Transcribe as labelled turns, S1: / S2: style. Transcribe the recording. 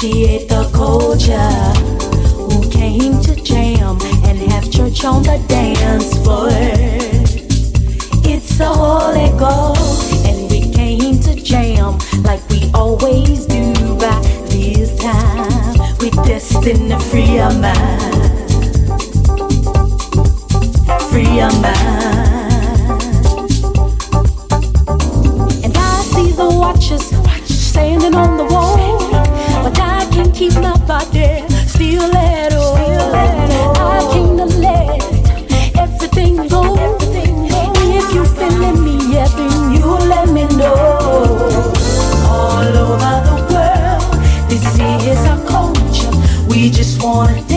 S1: appreciate the culture. Who came to jam and have church on the dance floor? It's the Holy Ghost, and we came to jam like we always do by this time. We're destined to free our mind, free our mind. standing on the wall keep my body still at all. I can't let everything go. Everything. If you feeling me, yeah, then you let me know. All over the world, this is our culture. We just wanna.